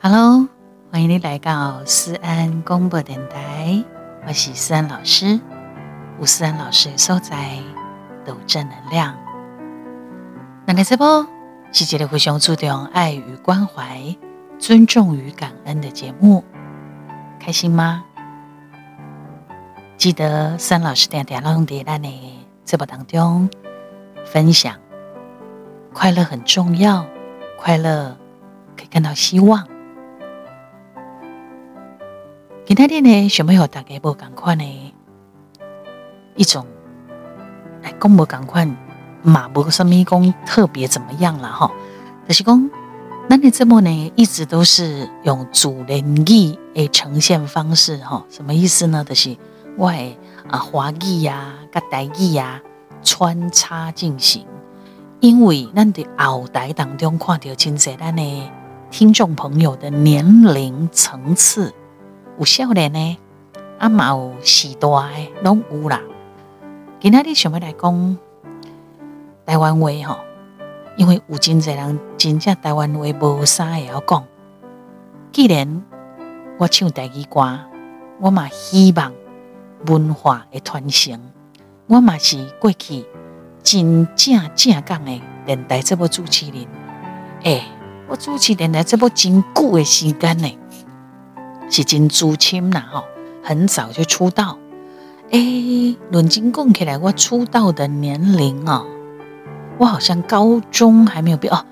Hello，欢迎你来到思安广播电台，我是思安老师。吴思安老师的所在都正能量。那来这波是一个非常注重爱与关怀、尊重与感恩的节目，开心吗？记得思安老师点点让点在你直播当中分享，快乐很重要，快乐可以看到希望。今天呢，想要和大家无共款呢一种，哎，讲无共款，嘛无什么讲特别怎么样了哈。就是讲，咱的节目呢，一直都是用自然语的呈现方式哈。什么意思呢？就是我啊华语呀、跟台语呀穿插进行，因为咱的后台当中看到真侪咱的听众朋友的年龄层次。有少年呢，啊嘛有时大诶，拢有啦。今仔日想要来讲台湾话吼，因为有真侪人真正台湾话无啥会晓讲。既然我唱台语歌，我嘛希望文化会传承。我嘛是过去真正正港的电台节目主持人。诶、我主持电台节目真久的时间呢。是真资深呐，吼，很早就出道。哎，论斤讲起来，我出道的年龄啊，我好像高中还没有毕哦，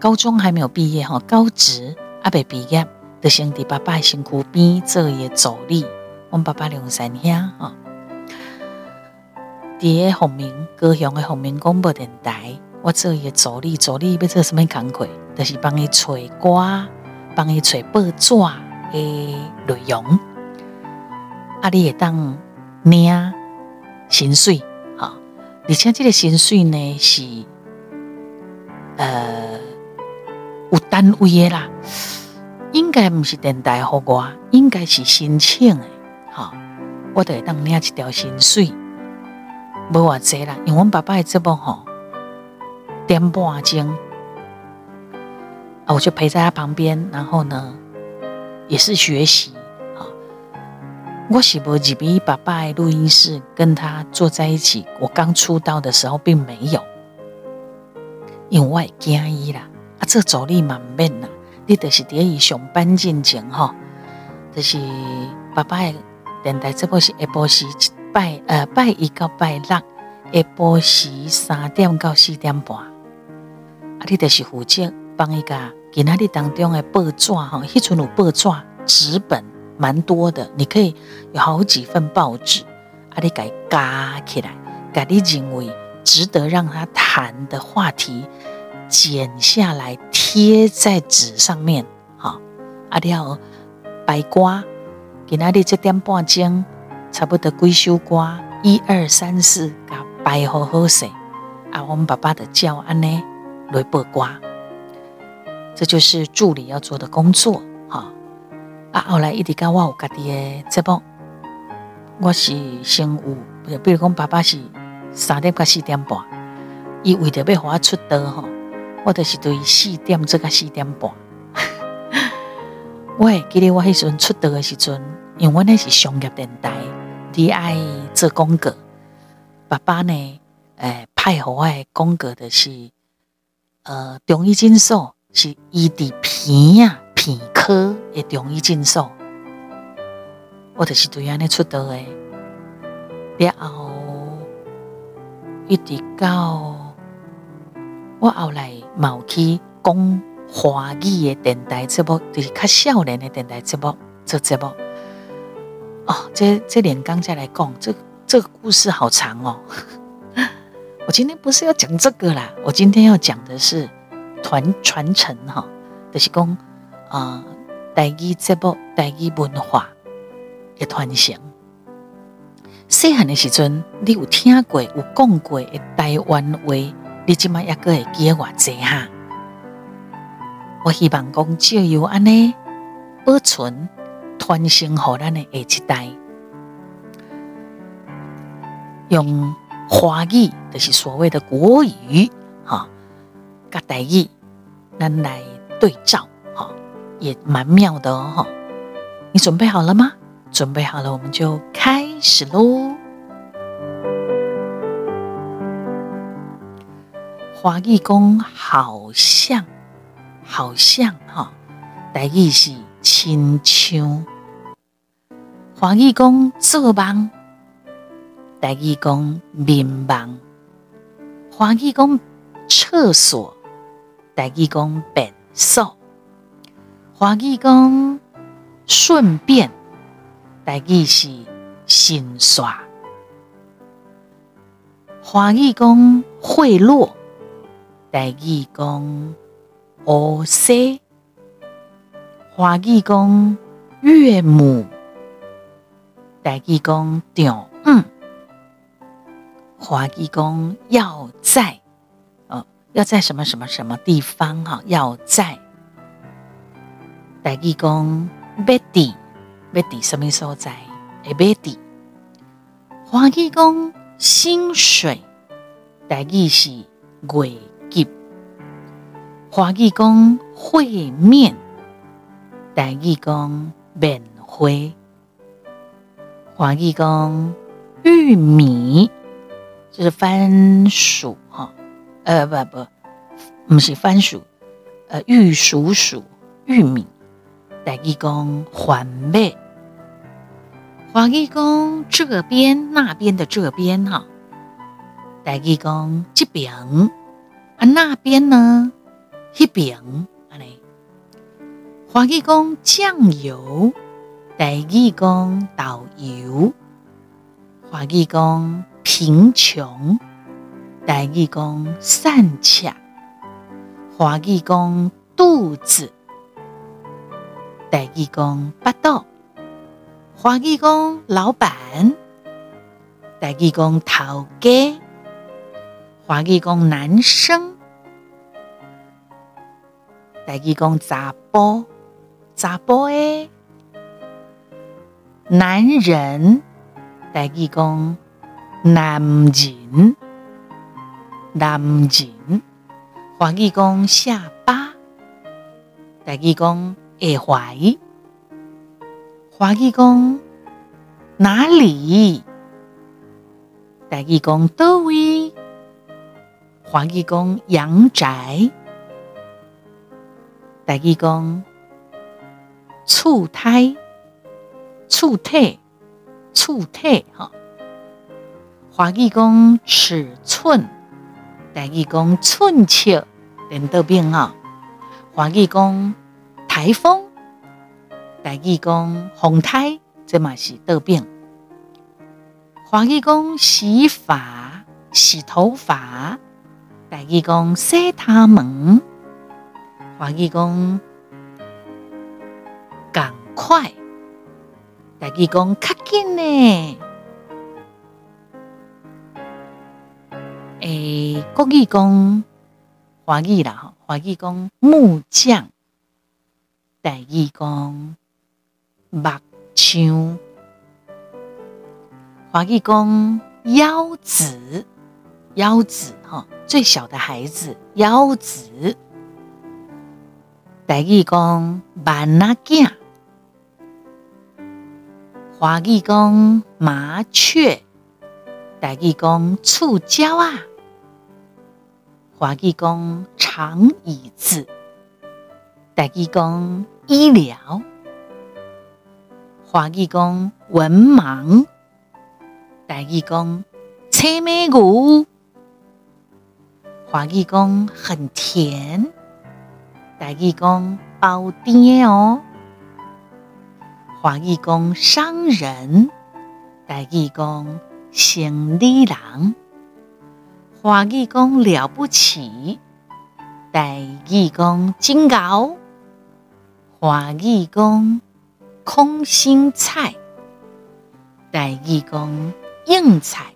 高中还没有毕业哈，高职还没毕业，就先伫爸爸身躯边做嘢助理。我爸爸两三兄啊，伫个凤鸣高雄的凤鸣广播电台，我做嘢助理，助理要做什么工作？就是帮伊找歌，帮伊找报纸。诶，内容。啊，你会当领薪水，好，而且这个薪水呢是呃有单位的啦，应该不是电台给我，应该是申请的，好，我就会当领一条薪水，无偌济啦，因为我爸爸的节目吼点半钟，啊，我就陪在他旁边，然后呢。也是学习啊！我是无入去爸爸的录音室跟他坐在一起。我刚出道的时候并没有，因为我惊伊啦。啊，这助理蛮免呐，你就是第一上班进前哈，就是爸爸的电台这部是下晡时拜呃拜一到拜六下晡时三点到四点半，啊，你就是负责帮一个。今仔日当中的报纸哈，迄阵有报纸纸本蛮多的，你可以有好几份报纸，啊，你给加起来，给你认为值得让他谈的话题剪下来贴在纸上面，哈，啊，你要摆瓜，今仔日这点半钟，差不多几首歌，一二三四，甲摆好好势，啊，我们爸爸的教安呢来播歌。这就是助理要做的工作，哈啊！后来一直到我有家己的节目，我是先有，比如讲爸爸是三点到四点半，伊为着要让我出道哈，我就是对四点做到四点半。我会记得我迄时阵出道的时阵，因为那是商业电台，你爱做广告，爸爸呢，诶派给我的广告的是，呃，中医诊所。是伊伫鼻呀鼻科的中医诊所，我就是对安尼出道的。了后一直到我后来冒去讲华语的电台节目，就是较少年的电台节目做节目。哦，这这连刚才来讲，这这个故事好长哦。我今天不是要讲这个啦，我今天要讲的是。传传承哈，就是讲啊，台语节目、台语文化的传承。细汉的时阵，你有听过、有讲过的台湾话，你即马抑搁会记偌济哈？我希望讲，借由安尼保存、传承，予咱的下一代，用华语，就是所谓的国语哈，甲台语。咱来对照，哈，也蛮妙的哦。你准备好了吗？准备好了，我们就开始喽。华义公好像，好像哈，台语是亲像。华义公做梦，台语讲眠梦。华义公厕所，台语讲便所。华义公顺便，台语是先耍。华义公贿赂。台语讲乌西，华语讲岳母，台语讲丈姆，华语讲要债，要在什么什么什么地方哈？要在台语讲别地，别地什么所在？诶，别地，华语讲薪水，台语是月。华语讲会面，台语讲面会。华语讲玉米，就是番薯，呃不不，不是番薯，呃玉蜀黍玉米。台语讲番麦。华语讲这边那边的这边哈，台语讲这边。啊，那边呢？那边，安尼。华语讲酱油，台语讲豆油。华语讲贫穷，台语讲散卡。华语讲肚子，台语讲巴肚。华语讲老板，台语讲头家。华语讲男生，台语讲查甫，查甫诶，男人，台语讲男人，男人。华语讲下巴，台语讲下怀，华语讲哪里，台语讲叨位。华语讲阳宅，台语讲厝胎、厝体、厝体哈。华语讲尺寸，台语讲寸尺，连得变哈。华语讲台风，台语讲风台，这嘛是得变。华语讲洗发、洗头发。台语讲洗头毛，华语讲赶快，台语讲较紧呢。诶，国语讲华语啦，华语讲木匠，台语讲木匠，华语讲腰子。腰子哈，最小的孩子腰子。台语讲慢仔囝，华语讲麻雀，台语讲触礁啊，华语讲长椅子，台语讲医疗，华语讲文盲，台语讲青梅牛。华语讲很甜，台语讲包甜哦。华语讲商人，台语讲生意人。华语讲了不起，台语讲真高。华语讲空心菜，台语讲硬菜。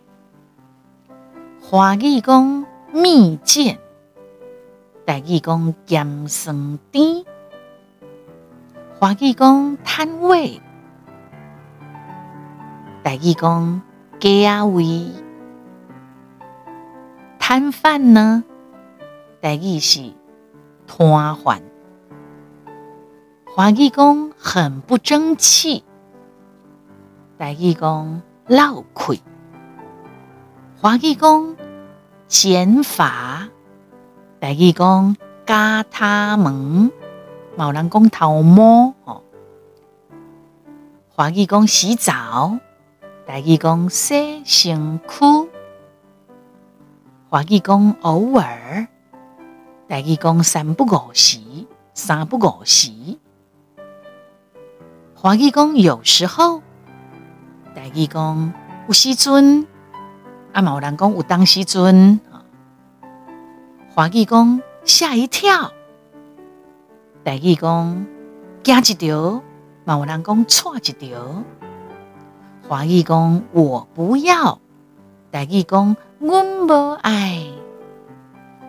华语讲。蜜饯，台语讲咸酸甜，华语讲摊位，台语讲价位，摊贩呢？台语是摊贩，华语讲很不争气，台语讲闹亏，华语讲减法，台语讲加他们，某人讲头毛。哦，华语讲洗澡，台语讲洗身躯，华语讲偶尔，台语讲三不五时，三不五时。华语讲有时候，台语讲有时阵，啊，某人讲有当时阵。华语讲吓一跳，台语讲惊一跳，某人讲错一跳。华语讲我不要，台语讲阮无爱。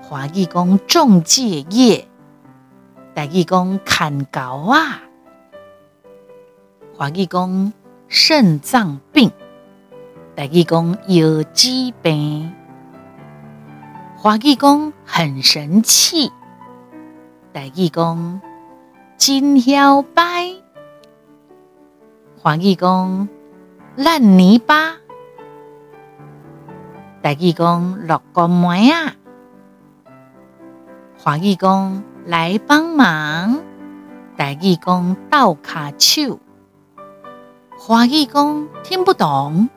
华语讲仲介业，台语讲看高啊。华语讲肾脏病，台语讲腰肌病。华语讲很神气，台语讲真摇摆。华语讲烂泥巴，台语讲落个梅啊。华语讲来帮忙，台语讲倒卡手。华语讲听不懂，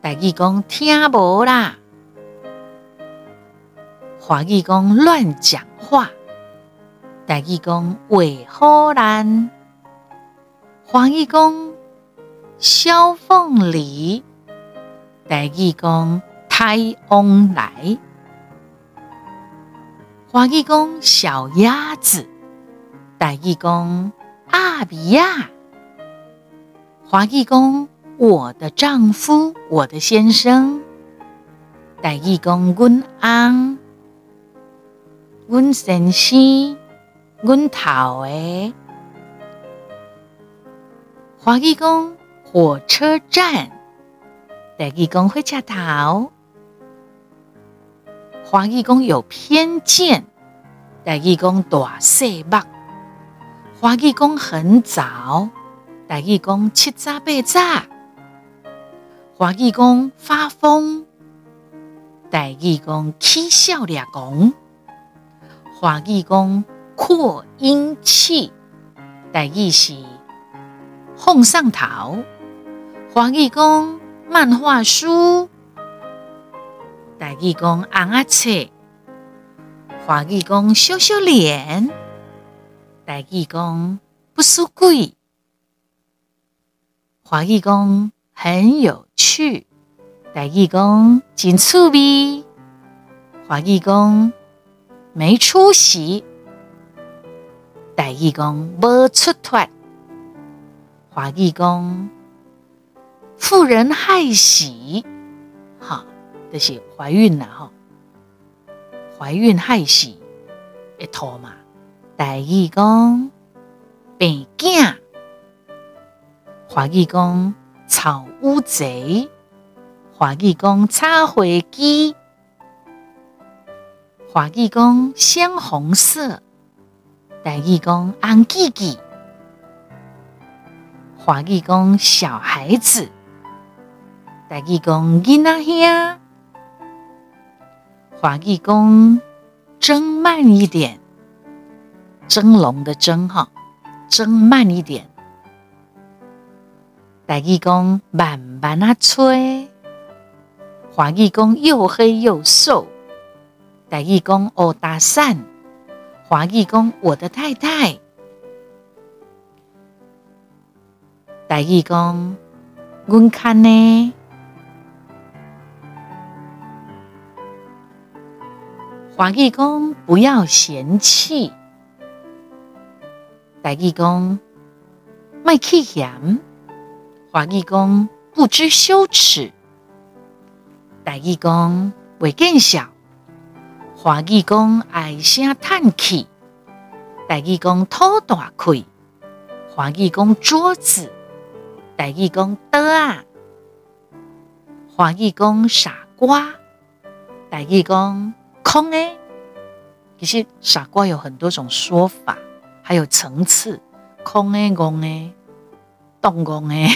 台语讲听无啦。华语讲乱讲话，台语讲话好烂。华语讲小凤梨，台语讲太翁来。华语讲小鸭子，台语讲阿比亚。华语讲我的丈夫，我的先生。台语讲阮翁，阮先生，阮头诶。华语讲火车站，台语讲火车头。华语讲有偏见，台语讲大细目。华语讲很早。台语讲七早八早，华语讲发疯，台语讲起笑脸讲，华语讲扩音器，台语是凤上头，华语讲漫画书，戴义工红阿菜，华义工修修脸，戴义工不输贵，华义工很有趣，戴义工真粗鄙，华义工没出息，戴义工无出团，华义工。妇人害喜，哈，这、就是怀孕了哈，怀孕害喜一坨嘛，台语讲病囝。华语讲草乌贼，华语讲插飞机，华语讲鲜红色，台语讲红记记，华语讲小孩子，台语讲囡仔兄，华语讲争慢一点，蒸笼的蒸哈，蒸慢一点。台语讲慢慢啊吹，华语讲又黑又瘦，台语讲欧搭讪，华语讲我的太太，台语讲阮看呢，华语讲不要嫌弃，台语讲卖气嫌。华语讲不知羞耻，台语讲未见笑，华语讲唉声叹气，台语讲吐大气，华语讲桌子，台语讲桌啊，华语讲傻瓜，台语讲空诶。其实傻瓜有很多种说法，还有层次。空诶，空诶，动戆诶，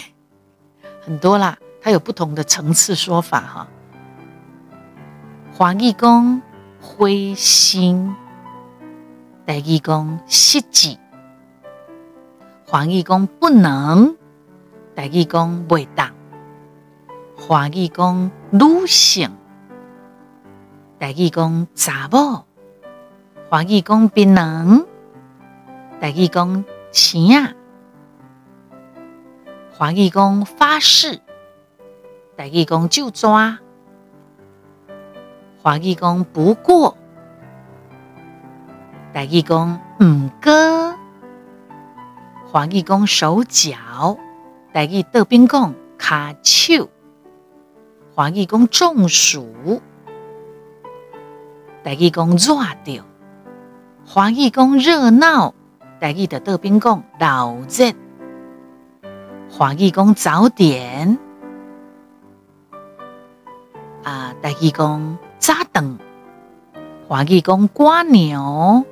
很多啦，它有不同的层次说法哈。华语讲灰心，台语讲失志，华语讲不能，台语讲袂当，华语讲女性，台语讲查某，华语讲槟榔，台语讲钱啊，华语讲发誓，台语讲就抓。华语讲不过，台语讲唔过，华语讲手脚，台语倒边讲卡手，华语讲中暑，台语讲热掉，华语讲热闹，台语的倒边讲老热，华语讲早点，啊，台语讲。早顿，华语讲蜗牛，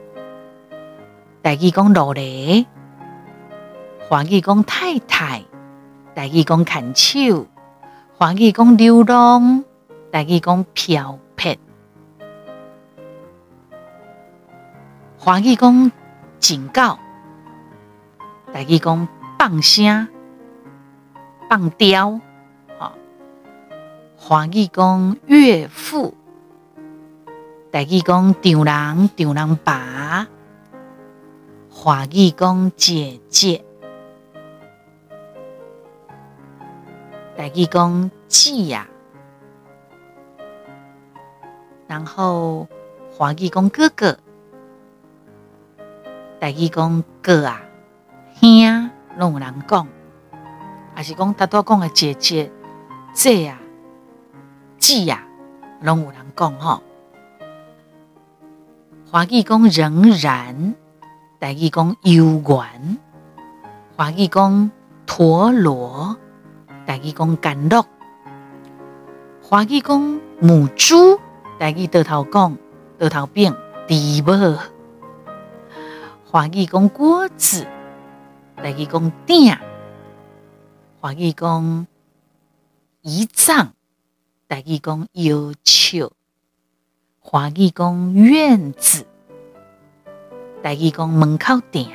台语讲落雷，华语讲太太，台语讲牵手，华语讲流浪，台语讲漂泊，华语讲警告，台语讲放声，放刁，华语讲岳父。台语讲丈人、丈人爸，华语讲姐姐，台语讲姊呀，然后华语讲哥哥，台语讲哥啊、兄，拢有人讲，还是讲他都讲的姐姐、姐啊、姊啊，拢有人讲吼。华语讲仍然，台语讲悠然，华语讲陀螺，台语讲甘露，华语讲母猪，台语倒头讲倒头变猪母，华语讲锅子，台语讲鼎，华语讲姨丈，台语讲腰笑。华语讲院子，台语讲门口埕。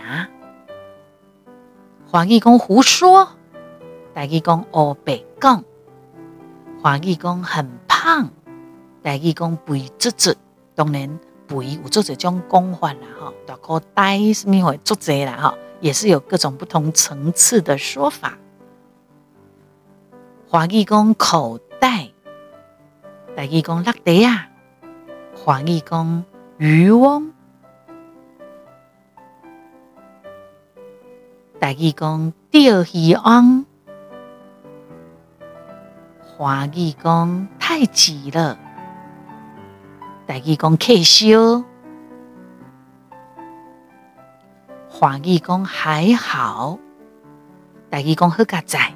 华语讲胡说，台语讲乌白讲。华语讲很胖，台语讲肥嘟嘟。当然，肥有做这种讲法啦，哈，大口呆什么会做这啦，哈，也是有各种不同层次的说法。华语讲口袋，台语讲落地啊。华语讲渔翁，台语讲钓鱼翁，华语讲太急了，台语讲客烧，华语讲还好，台语讲好佳哉，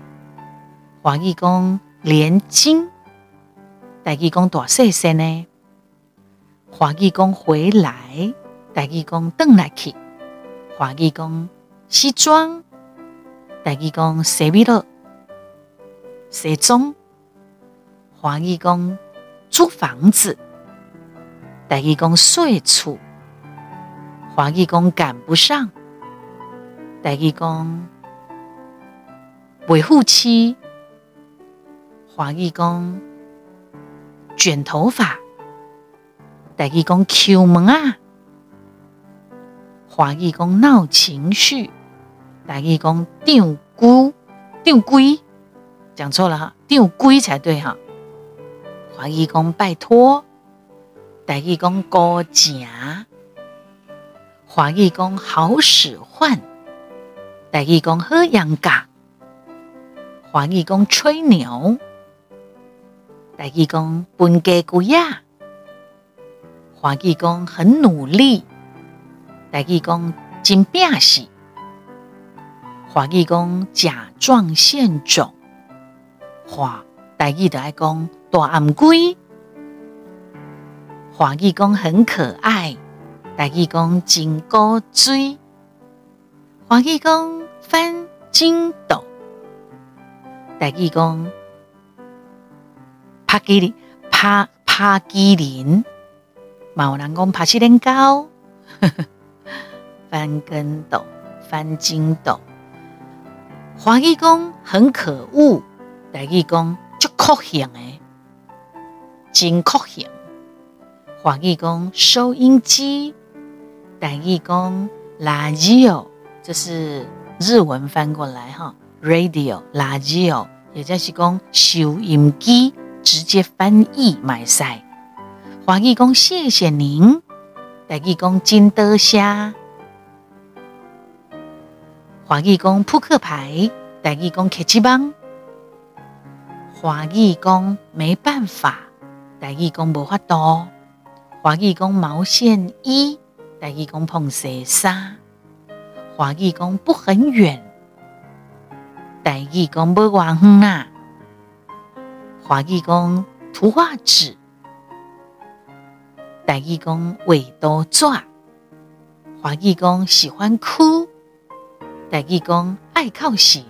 华语讲连金，台语讲大细声呢。华语讲回来，台语讲转来去；华语讲西装，台语讲西米露，西装；华语讲租房子，台语讲睡厝；华语讲赶不上，台语讲未护妻；华语讲卷头发。台语讲抠门啊，华语讲闹情绪，台语讲丢龟，丢龟，讲错了哈，丢龟才对哈。华语讲拜托，台语讲高正，华语讲好使唤，台语讲好养嘎，华语讲吹牛，台语讲分家龟呀。华语讲很努力，台语讲真拼死，华语讲甲状腺肿，华台语就爱讲大暗龟，华语讲很可爱，台语讲真古锥，华语讲翻筋斗，台语讲爬机灵，爬爬机灵，嘛有人讲爬起来高，翻跟斗，翻筋斗。华语讲很可恶，台语讲足可恨诶，真可恨。华语讲收音机，台语讲 radio，这是日文翻过来哈，radio，radio，也就是讲收音机，直接翻译买赛。华语讲谢谢您，台语讲真多谢。华语讲扑克牌，台语讲客气帮。华语讲没办法，台语讲无法多。华语讲毛线衣，台语讲碰色纱。华语讲不很远，台语讲不远远啊。华语讲图画纸，台语讲画图纸。华语讲喜欢哭。台语讲爱靠行，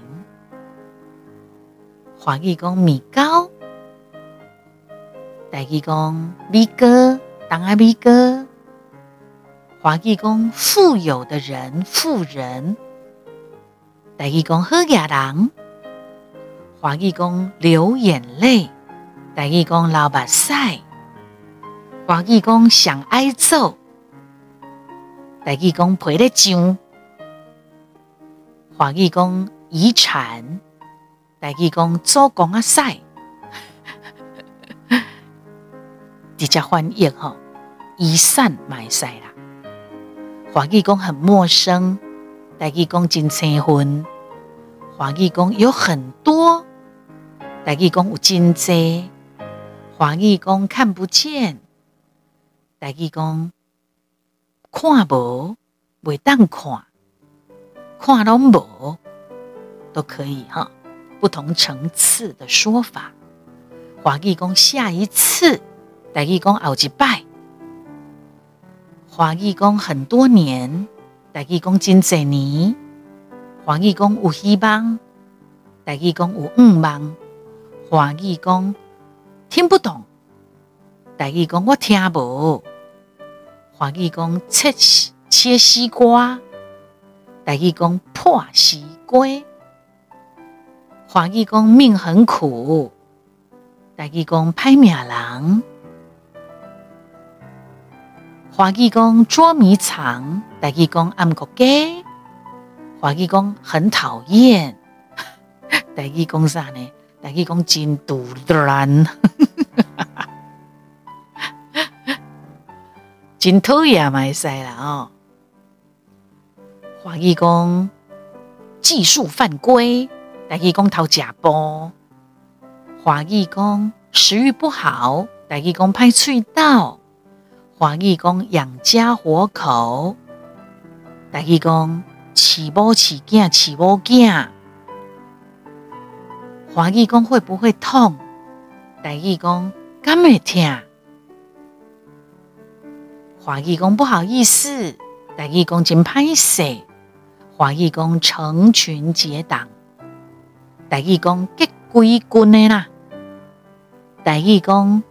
华语讲米糕，台语讲米哥当阿米哥，华语讲富有的人富人，台语讲好野人，华语讲流眼泪，台语讲流目屎，华语讲想挨揍，台语讲皮咧酱。华语讲遗产，台语讲做工啊赛，直接翻译哈，遗产买赛啦。华语讲很陌生，台语讲真青分。华语讲有很多，台语讲有真济。华语讲看不见，台语讲看无，未当看。看拢无都可以哈，不同层次的说法。华语讲下一次，台语讲后一摆。华语讲很多年，台语讲真侪年。华语讲有希望，台语讲有愿望。华语讲听不懂，台语讲我听无。华语讲切切西瓜。台语讲破西瓜，华语讲命很苦，台语讲歹命人，华语讲捉迷藏，台语讲暗个鸡，华语讲很讨厌，台语讲啥呢？台语讲真突然，真讨厌嘛，会使啦哦。华语讲技术犯规，台语讲偷吃步。华语讲食欲不好，台语讲歹喙斗。华语讲养家活口，台语讲饲某饲囝饲某囝。华语讲会不会痛？台语讲敢会疼？华语讲不好意思，台语讲真歹势。华语讲成群结党，台语讲结归军的啦。台语讲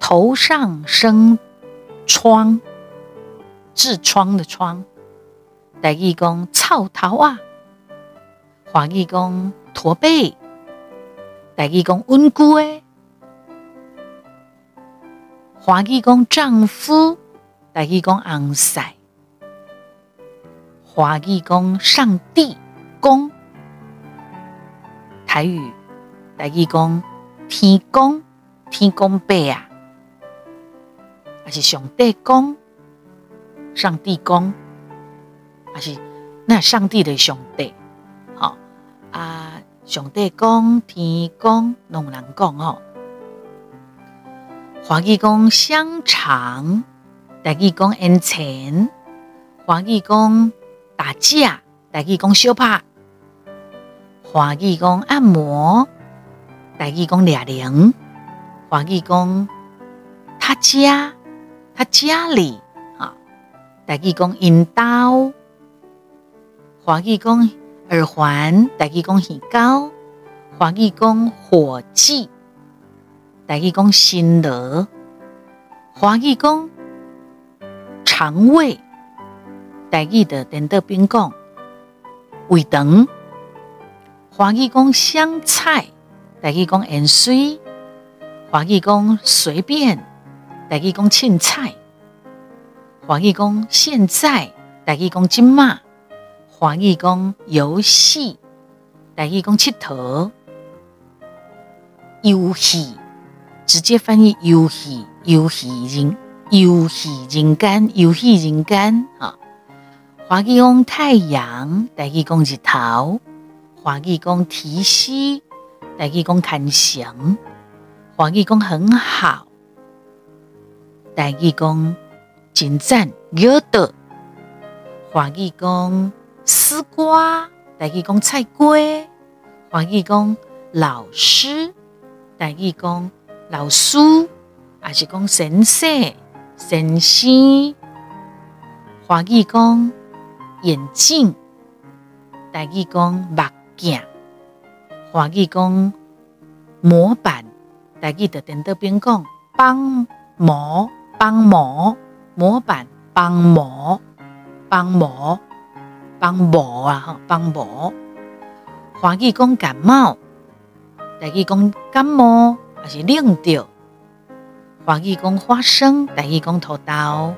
头上生疮，痔疮的疮。台语讲臭头啊。华语讲驼背，台语讲温故诶。华语讲丈夫，台语讲红晒。华语讲上帝公，台语台语讲天公天公伯啊，还是上帝讲上帝讲，还是那上帝的上帝？好啊，上帝讲天讲拢难讲哦。华语讲香肠，台语讲烟钱，华语讲。打架，台语讲相拍；华语讲按摩，台语讲俩零；华语讲他家，家里啊，台语讲引刀；华语讲耳环，大家讲耳高；华语讲火计，大家讲心乐；华语讲肠胃，大家的等得边讲胃肠；华语讲香菜，大家讲盐水；华语讲随便，大家讲凊彩；华语讲现在，大家讲今嘛。华语讲游戏，台语讲佚佗，游戏直接翻译游戏，游戏人，游戏人间，游戏人间啊。华语讲太阳，台语讲日头，华语讲提示，台语讲看祥，华语讲很好，台语讲真赞，有的，华语讲。丝瓜，台语讲菜瓜；华语讲老师，台语讲老师，还是讲先生、先生。华语讲眼镜，台语讲目镜；华语讲模板，台语的电脑边讲帮模、帮模、模板、帮模、帮模。帮模啊，哈，帮模。华语讲感冒，台语讲感冒，还是冷掉。华语讲花生，台语讲土豆。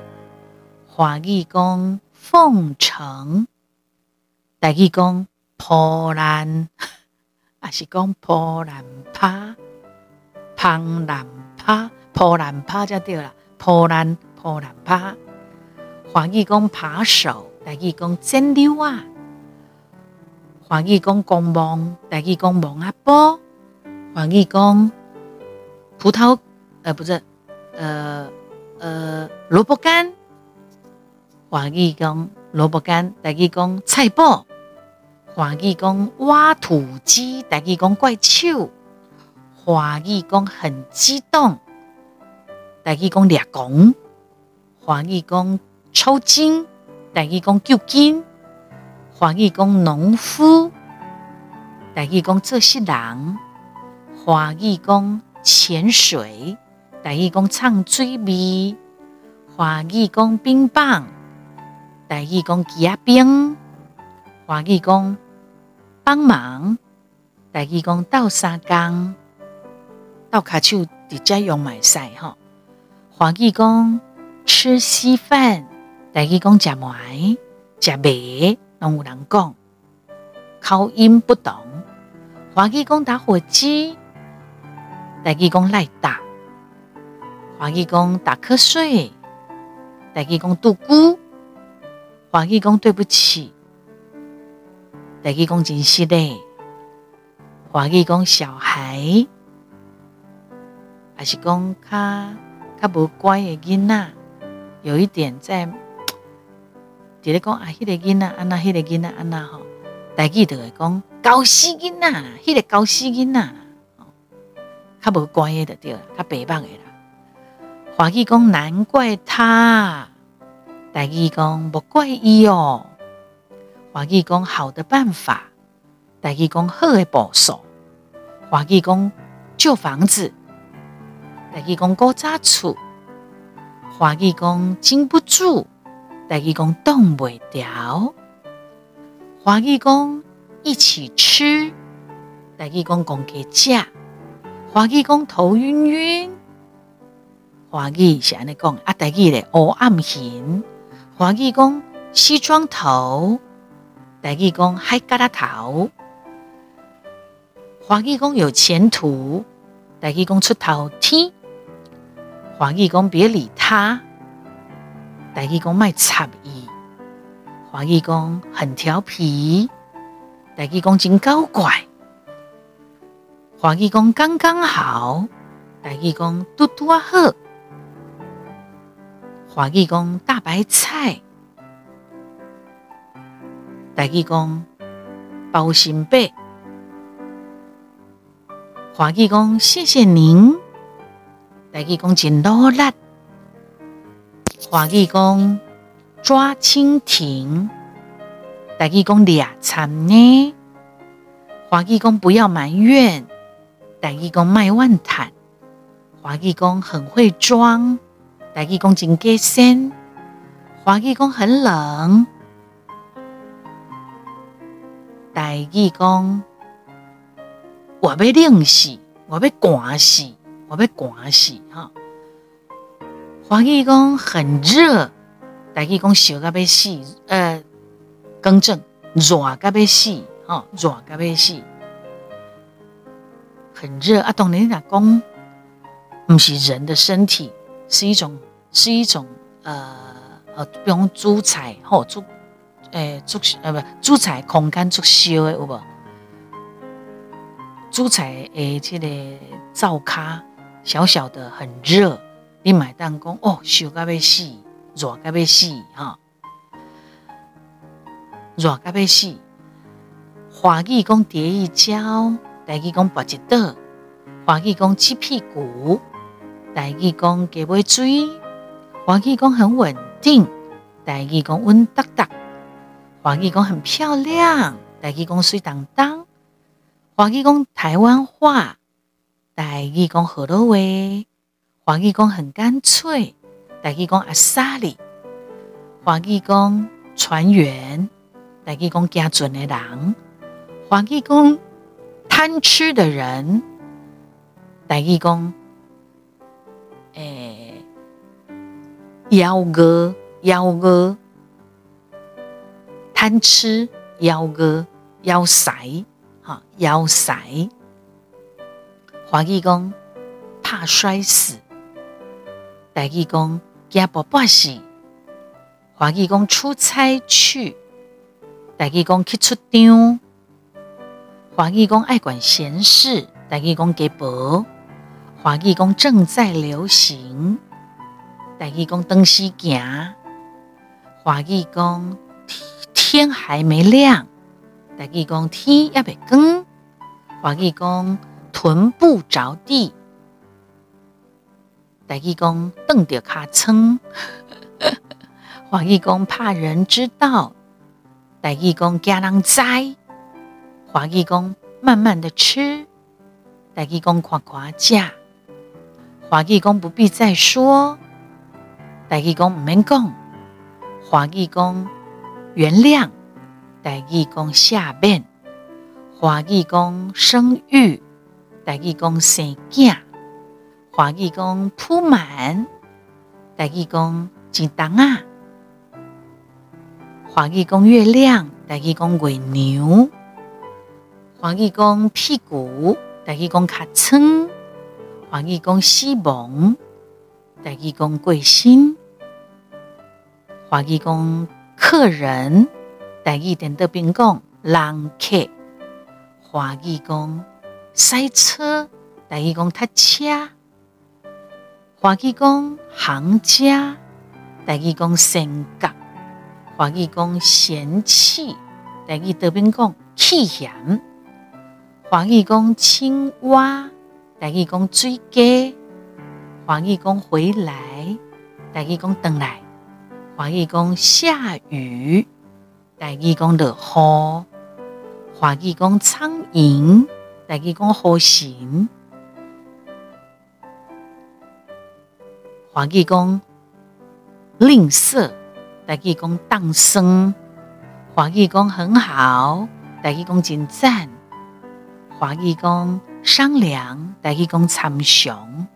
华语讲奉承，台语讲破烂，还是讲破烂趴，胖烂趴，破烂趴就对了，破烂破烂趴。华语讲扒手。台语讲蒸馏啊，华语讲公墓，台语讲墓仔埔，华语讲葡萄，呃，不是，呃呃，萝卜干，华语讲萝卜干，台语讲菜脯，华语讲挖土机，台语讲怪手，华语讲很激动，台语讲俩公，华语讲抽筋。台语讲救金，华语讲农夫；台语讲做事人，华语讲潜水；台语讲唱水味，华语讲冰棒；台语讲吉亚冰，华语讲帮忙；台语讲倒三缸，倒卡手直接用买菜哈；华语讲吃稀饭。台语讲食糜、食糜，拢有人讲，口音不同。华语讲打火机，台语讲赖打。华语讲打瞌睡，台语讲度孤。华语讲对不起，台语讲真是的。华语讲小孩，还是讲卡较无乖的囡仔，有一点在。直咧讲啊，迄个囡仔安那，迄个囡仔安那吼，台语就会讲搞死囡仔，迄个搞死囡仔，哦较无乖的就对了，较白目的啦。华记讲难怪他，台语讲莫怪伊哦。华记讲好的办法，台语讲好的步数。华记讲旧房子，台语讲古早厝。华语讲经不住。台语讲冻未条，华语讲一起吃，台语讲公家食，华语讲头晕晕，华语是安尼讲啊，台语咧黑暗行，华语讲西装头，台语讲海疙瘩头，华语讲有前途，台语讲出头天，华语讲别理他。台语讲卖插伊，华语讲很调皮，台语讲真搞怪，华语讲刚刚好，台语讲嘟嘟啊好，华语讲大白菜，台语讲包心白，华语讲谢谢您，台语讲真努力。华语讲抓蜻蜓，台语讲俩参呢。华语讲不要埋怨，台语讲卖万谈。华语讲很会装，台语讲真假仙。华语讲很冷，台语讲我要冷死，我要寒死，我要寒死哈。华语讲很热，台语讲烧到要死，呃，更正热到要死，哈，热到要死，很热啊！当然，你讲不是人的身体，是一种，是一种，呃。呃，比如煮菜吼，煮诶煮呃不煮菜空间煮烧的有无？煮菜诶，这个灶卡小小的很热，你买单讲哦，烧到要死，热到要死哈，热到要死。华语讲跌一跤，台语讲跋一倒，华语讲起屁股，台语讲加尾水，华语讲很稳。定，台语讲温当当，华语讲很漂亮，台语讲水当当，华语讲台湾话，代义工好多话，黄义工很干脆，代义工阿沙里，黄义工船员，代义工家准的人，黄义工贪吃的人，代义工诶，幺哥幺哥，贪吃幺哥幺塞，哈幺塞。华语讲怕摔死，台语讲惊宝宝死。华语讲出差去，台语讲去出张。华语讲爱管闲事，台语讲给薄。华语讲正在流行。台语讲东西行，华语讲天还没亮，台语讲天还没光，华语讲臀部着地。大义公瞪着尻称，黄义公怕人知道，大义公惊人灾，黄义公慢慢的吃，大义公夸夸价，华义公不必再说，大义公唔免讲，华义公原谅，大义公下面，黄义公生育。台语讲生囝，华语讲铺满，台语讲金当啊，华语讲月亮，台语讲月牛，华语讲屁股，台语讲尻川，华语讲西蒙。台语讲贵心，华语讲客人，台语点得兵讲人客，华语讲塞车，台语讲塞车，华语讲行家，台语讲性格，华语讲嫌弃，台语得兵讲气嫌，华语讲青蛙，台语讲水鸡。华语讲回来，台语讲等来；华语讲下雨，台语讲落雨；华语讲苍蝇，台语讲好行；华语讲吝啬，台语讲当生；华语讲很好，台语讲真赞；华语讲商量，台语讲参详。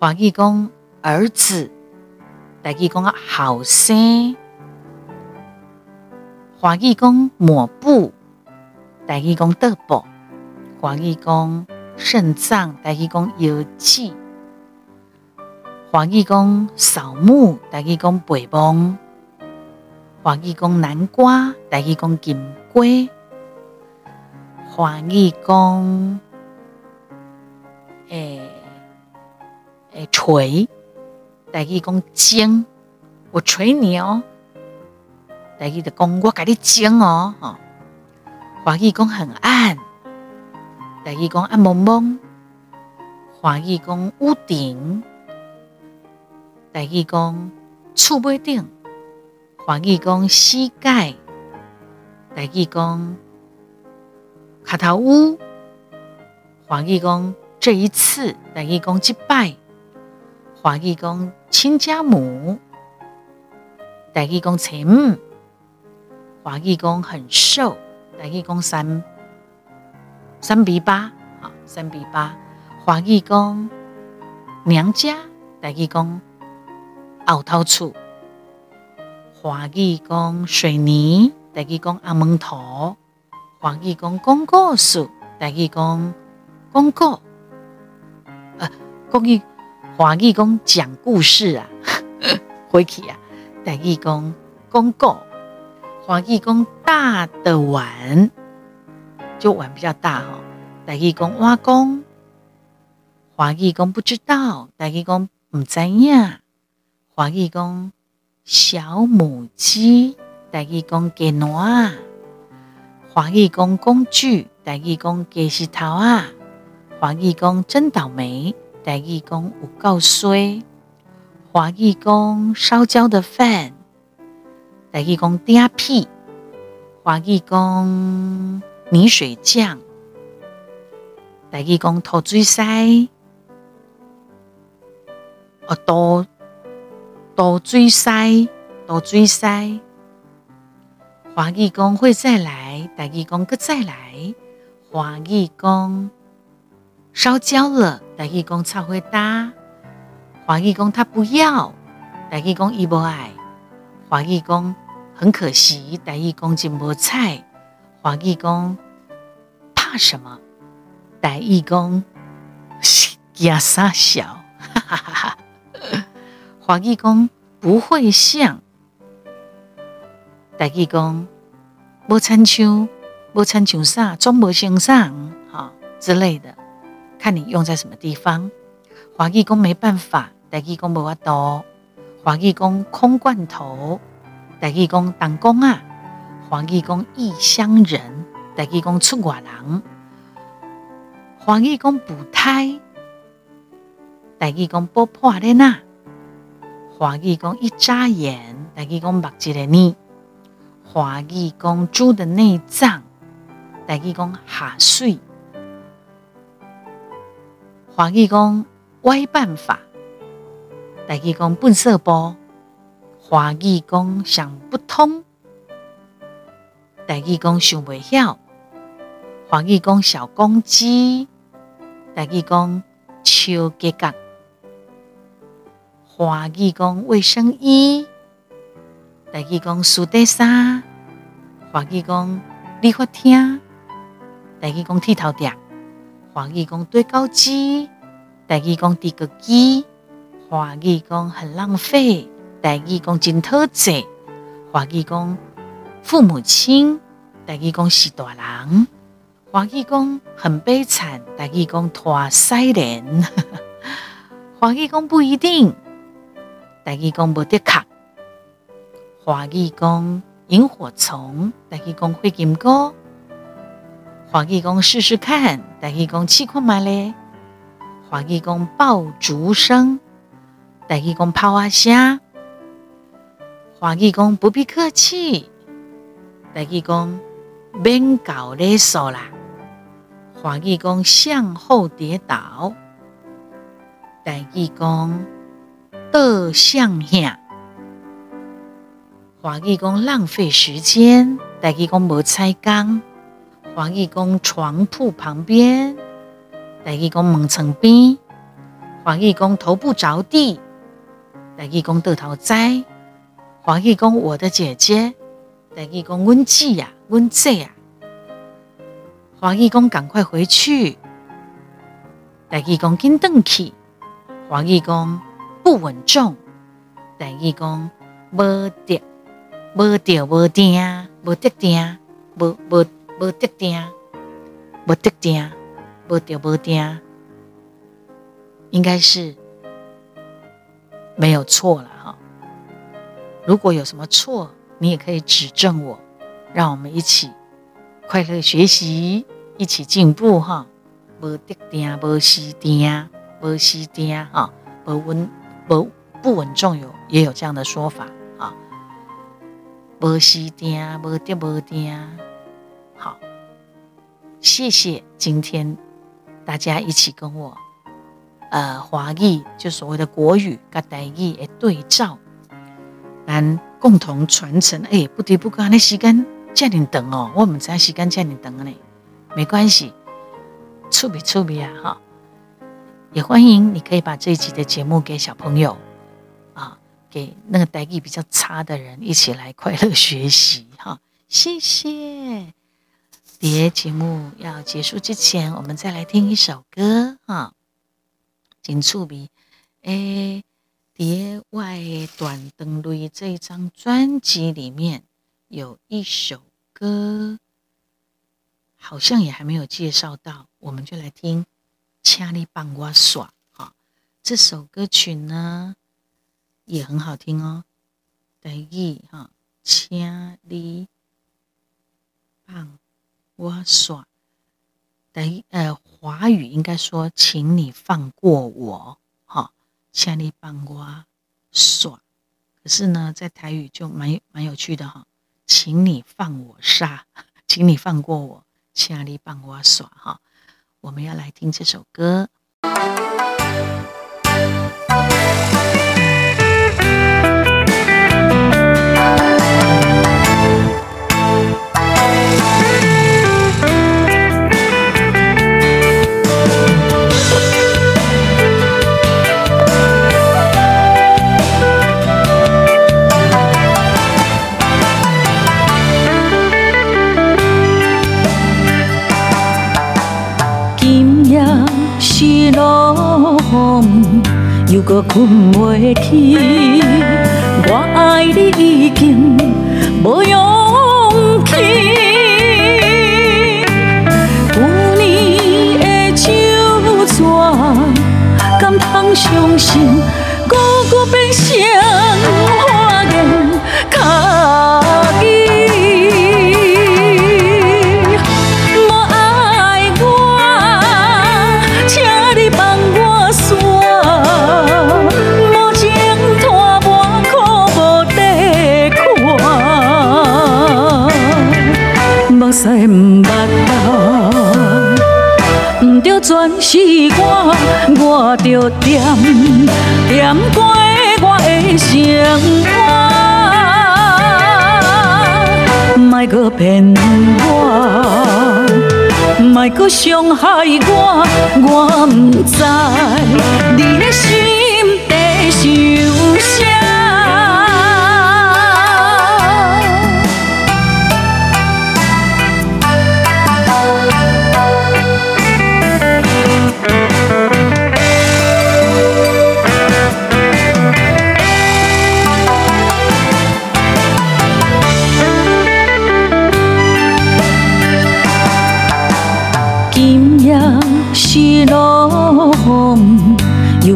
华语讲儿子，台语讲后生；华语讲抹布，台语讲德宝；华语讲肾脏，台语讲腰子；华语讲扫墓，台语讲陪墓；华语讲南瓜，台语讲金龟；华语讲诶。诶，锤，台语讲精，我锤你哦。台语的讲我给你精哦，哈。华语讲很暗，台语讲暗蒙蒙。华语讲屋顶，台语讲厝尾顶。华语讲膝盖，台语讲卡头乌，华语讲这一次，台语讲击败，华语讲亲家母，台语讲前母，华语讲很瘦，台语讲三三比八，好三比八，华语讲娘家，台语讲后头厝。华语讲水泥，台语讲阿门头；华语讲讲故事，台语讲讲故。呃，国语华语讲讲故事啊，回去啊，台语讲讲故。广义公大的碗，就碗比较大哦。大义公挖工，华义公不知道，大义公唔知呀。华义公小母鸡，大义公给挪啊。华义公工具，大义公给石头啊。华义公真倒霉，大义公有告衰。华义公烧焦的饭。台语讲嗲屁；华语讲泥水匠，台语讲土水师，哦多。多水塞，多水塞。华语讲会再来，台语讲个再来。华语讲烧焦了，台语讲超会搭。华语讲他不要，台语讲伊无爱。华语讲很可惜，台语讲真无菜。华语讲怕什么？台语讲惊啥小？哈哈哈哈。华语讲不会像，台语讲无亲像，无亲像啥，总无像啥，好之类的，看你用在什么地方。华语讲没办法，台语讲无法度。华语讲空罐头，台语讲当公啊。华语讲异乡人，台语讲出外人。华语讲补胎，台语讲剥破的那。华语讲一眨眼，台语讲目一个呢。华语讲猪的内脏，台语讲下水。华语讲歪办法，台语讲笨色波。华语讲想不通，台语讲想不晓。华语讲小公鸡，台语讲超格格。华语讲卫生衣，台语讲苏德莎。华语讲理发厅，台语讲剃头店。华语讲堆高机，台语讲低个机。华语讲很浪费，台语讲真讨债。华语讲父母亲，台语讲是大人。华语讲很悲惨，台语讲拖腮脸。华语讲不一定。台语讲无得卡，华语讲萤火虫，台语讲火金菇，华语讲试试看，台语讲试看觅咧，华语讲爆竹声，台语讲炮啊声，华语讲不必客气，台语讲免搞勒索啦，华语讲向后跌倒，台语讲。倒向下，华语讲浪费时间，台语讲无彩工，华语讲床铺旁边，台语讲门床边，华语讲头部着地，台语讲倒头栽，华语讲我的姐姐，台语讲阮姊呀，阮姐呀，华语讲赶快回去，台语讲紧转去，华语讲。不稳重，台语讲无得无得无定无得定无无无得定。无得定无得无定，应该是没有错了。如果有什么错，你也可以指正我，让我们一起快乐学习，一起进步哈。无得定无时定无时定哈，无稳。不不稳重有也有这样的说法啊，无时定，无得无定。好，谢谢今天大家一起跟我，呃，华语就所谓的国语跟台语的对照，咱共同传承。哎，不得不讲，那时间这么长哦，我们知道时间这么长呢，没关系，趣味趣味啊哈。也欢迎你可以把这一集的节目给小朋友啊，给那个台语比较差的人一起来快乐学习哈。谢谢。别节目要结束之前，我们再来听一首歌哈。真趣味，诶，蝶外断肠泪这一张专辑里面有一首歌，好像也还没有介绍到，我们就来听。请你帮我耍，哈，这首歌曲呢也很好听哦。台语哈，请你帮我耍。台呃华语应该说，请你放过我，请你帮我耍。可是呢，在台语就蛮蛮有趣的哈，请你放我杀，请你放过我，请你帮我耍，哈。我们要来听这首歌。又搁困袂去，我爱你已经无勇气。旧年的酒桌，敢通相信，是我，我着惦惦过我的生活，莫搁骗我，莫阁伤害我，我不知你的心底想啥。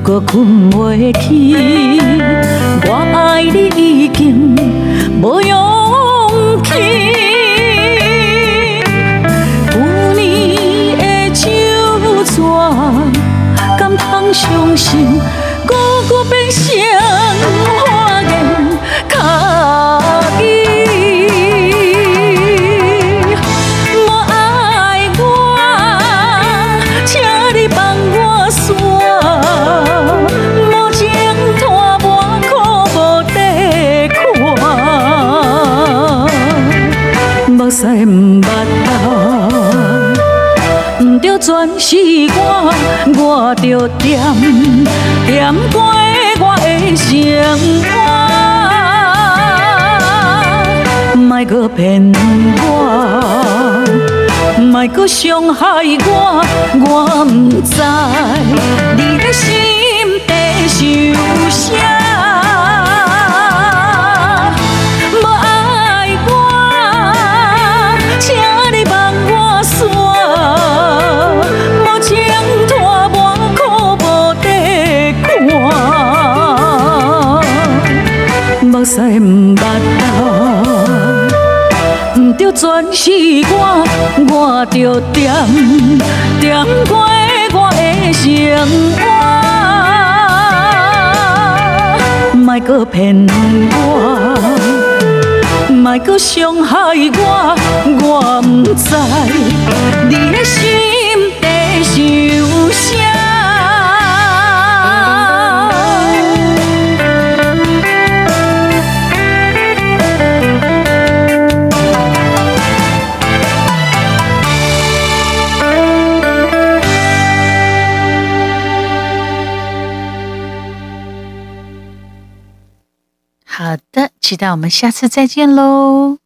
又搁困袂去，我爱你已经我，我着惦惦过我的生活，莫搁骗我，莫搁伤害我，我毋知你的心底想啥。再毋捌到，毋着全是我，我着惦惦过我的生活，莫阁骗我。莫阁伤害我，我毋知你的心底想啥。期待我们下次再见喽。